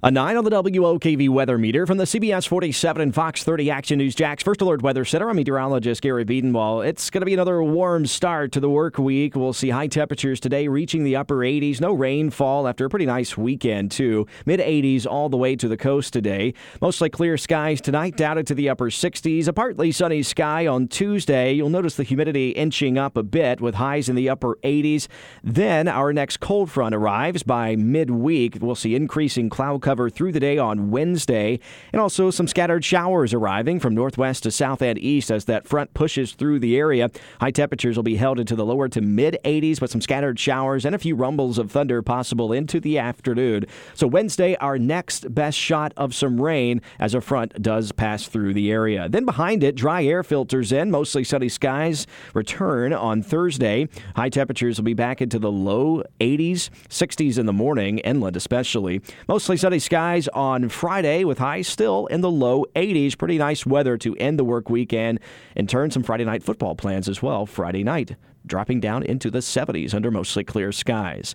A 9 on the WOKV weather meter from the CBS 47 and Fox 30 Action News Jax First Alert Weather Center. I'm meteorologist Garrett Bedenbaugh. It's going to be another warm start to the work week. We'll see high temperatures today reaching the upper 80s. No rainfall after a pretty nice weekend, too. Mid 80s all the way to the coast today. Mostly clear skies tonight, down into the upper 60s. A partly sunny sky on Tuesday. You'll notice the humidity inching up a bit with highs in the upper 80s. Then our next cold front arrives by midweek. We'll see increasing cloud cover through the day on Wednesday, and also some scattered showers arriving from northwest to south and east as that front pushes through the area. High temperatures will be held into the lower to mid 80s with some scattered showers and a few rumbles of thunder possible into the afternoon. So, Wednesday, our next best shot of some rain as a front does pass through the area. Then behind it, dry air filters in, mostly sunny skies return on Thursday. High temperatures will be back into the low 80s, 60s in the morning, inland especially. Mostly sunny skies on Friday with highs still in the low 80s. Pretty nice weather to end the work weekend and turn some Friday night football plans as well. Friday night dropping down into the 70s under mostly clear skies.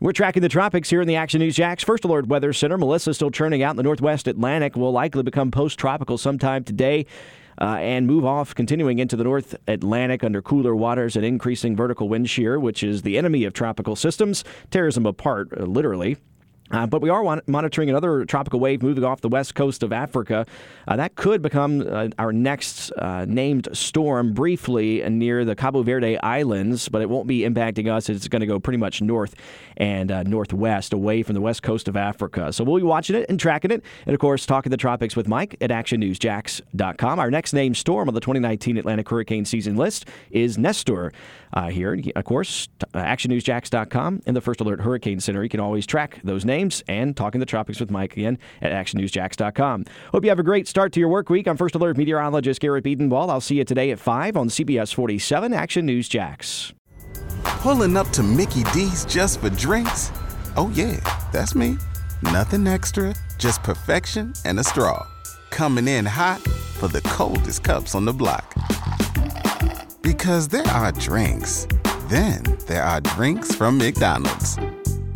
We're tracking the tropics here in the Action News Jax First Alert Weather Center. Melissa still churning out in the northwest Atlantic. Will likely become post tropical sometime today. Uh, and move off, continuing into the North Atlantic under cooler waters and increasing vertical wind shear, which is the enemy of tropical systems, tears them apart, uh, literally. Uh, but we are monitoring another tropical wave moving off the west coast of Africa. Uh, that could become uh, our next uh, named storm briefly near the Cabo Verde Islands, but it won't be impacting us. It's going to go pretty much north and uh, northwest away from the west coast of Africa. So we'll be watching it and tracking it. And of course, talking the tropics with Mike at actionnewsjax.com. Our next named storm on the 2019 Atlantic hurricane season list is Nestor. Uh, here, of course, actionnewsjax.com and the First Alert Hurricane Center. You can always track those names and talking the tropics with Mike again at actionnewsjax.com. Hope you have a great start to your work week. I'm First Alert meteorologist Garrett Bedenbaugh. I'll see you today at 5 on CBS 47 Action News Jax. Pulling up to Mickey D's just for drinks? Oh, yeah, that's me. Nothing extra, just perfection and a straw. Coming in hot for the coldest cups on the block. Because there are drinks, then there are drinks from McDonald's.